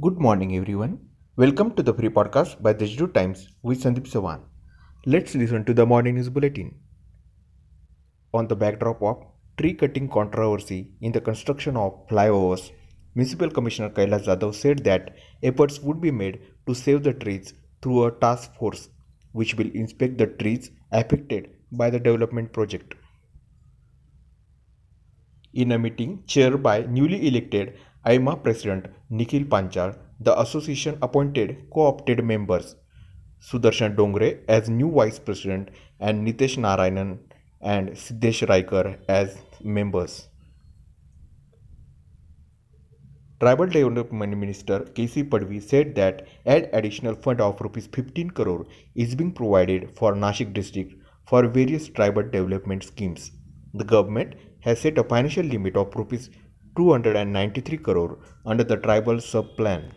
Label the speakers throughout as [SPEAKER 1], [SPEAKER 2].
[SPEAKER 1] Good morning, everyone. Welcome to the free podcast by the Times with Sandeep Sawan. Let's listen to the morning news bulletin. On the backdrop of tree cutting controversy in the construction of flyovers, Municipal Commissioner Kailash Jadhav said that efforts would be made to save the trees through a task force which will inspect the trees affected by the development project. In a meeting chaired by newly elected AIMA President Nikhil Panchal, the association appointed co-opted members Sudarshan Dongre as new Vice President and Nitesh Narayanan and Siddesh Raikar as members. Tribal Development Minister KC Padvi said that an additional fund of rupees 15 crore is being provided for Nashik district for various tribal development schemes. The government has set a financial limit of rupees 293 crore under the tribal sub plan.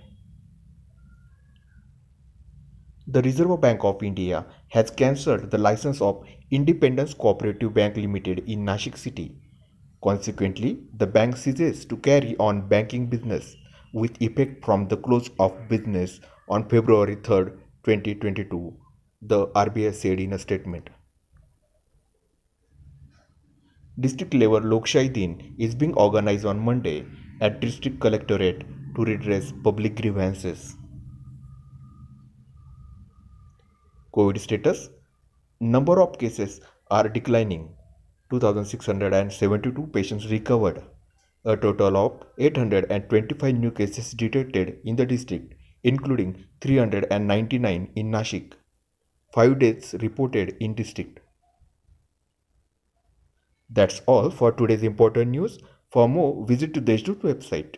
[SPEAKER 1] The Reserve Bank of India has cancelled the license of Independence Cooperative Bank Limited in Nashik city. Consequently, the bank ceases to carry on banking business with effect from the close of business on February 3, 2022, the RBI said in a statement. District level Lokshahi Din is being organized on Monday at District Collectorate to redress public grievances. COVID status Number of cases are declining. 2672 patients recovered. A total of 825 new cases detected in the district, including 399 in Nashik. 5 deaths reported in district. That's all for today's important news. For more, visit to Deshdoot website.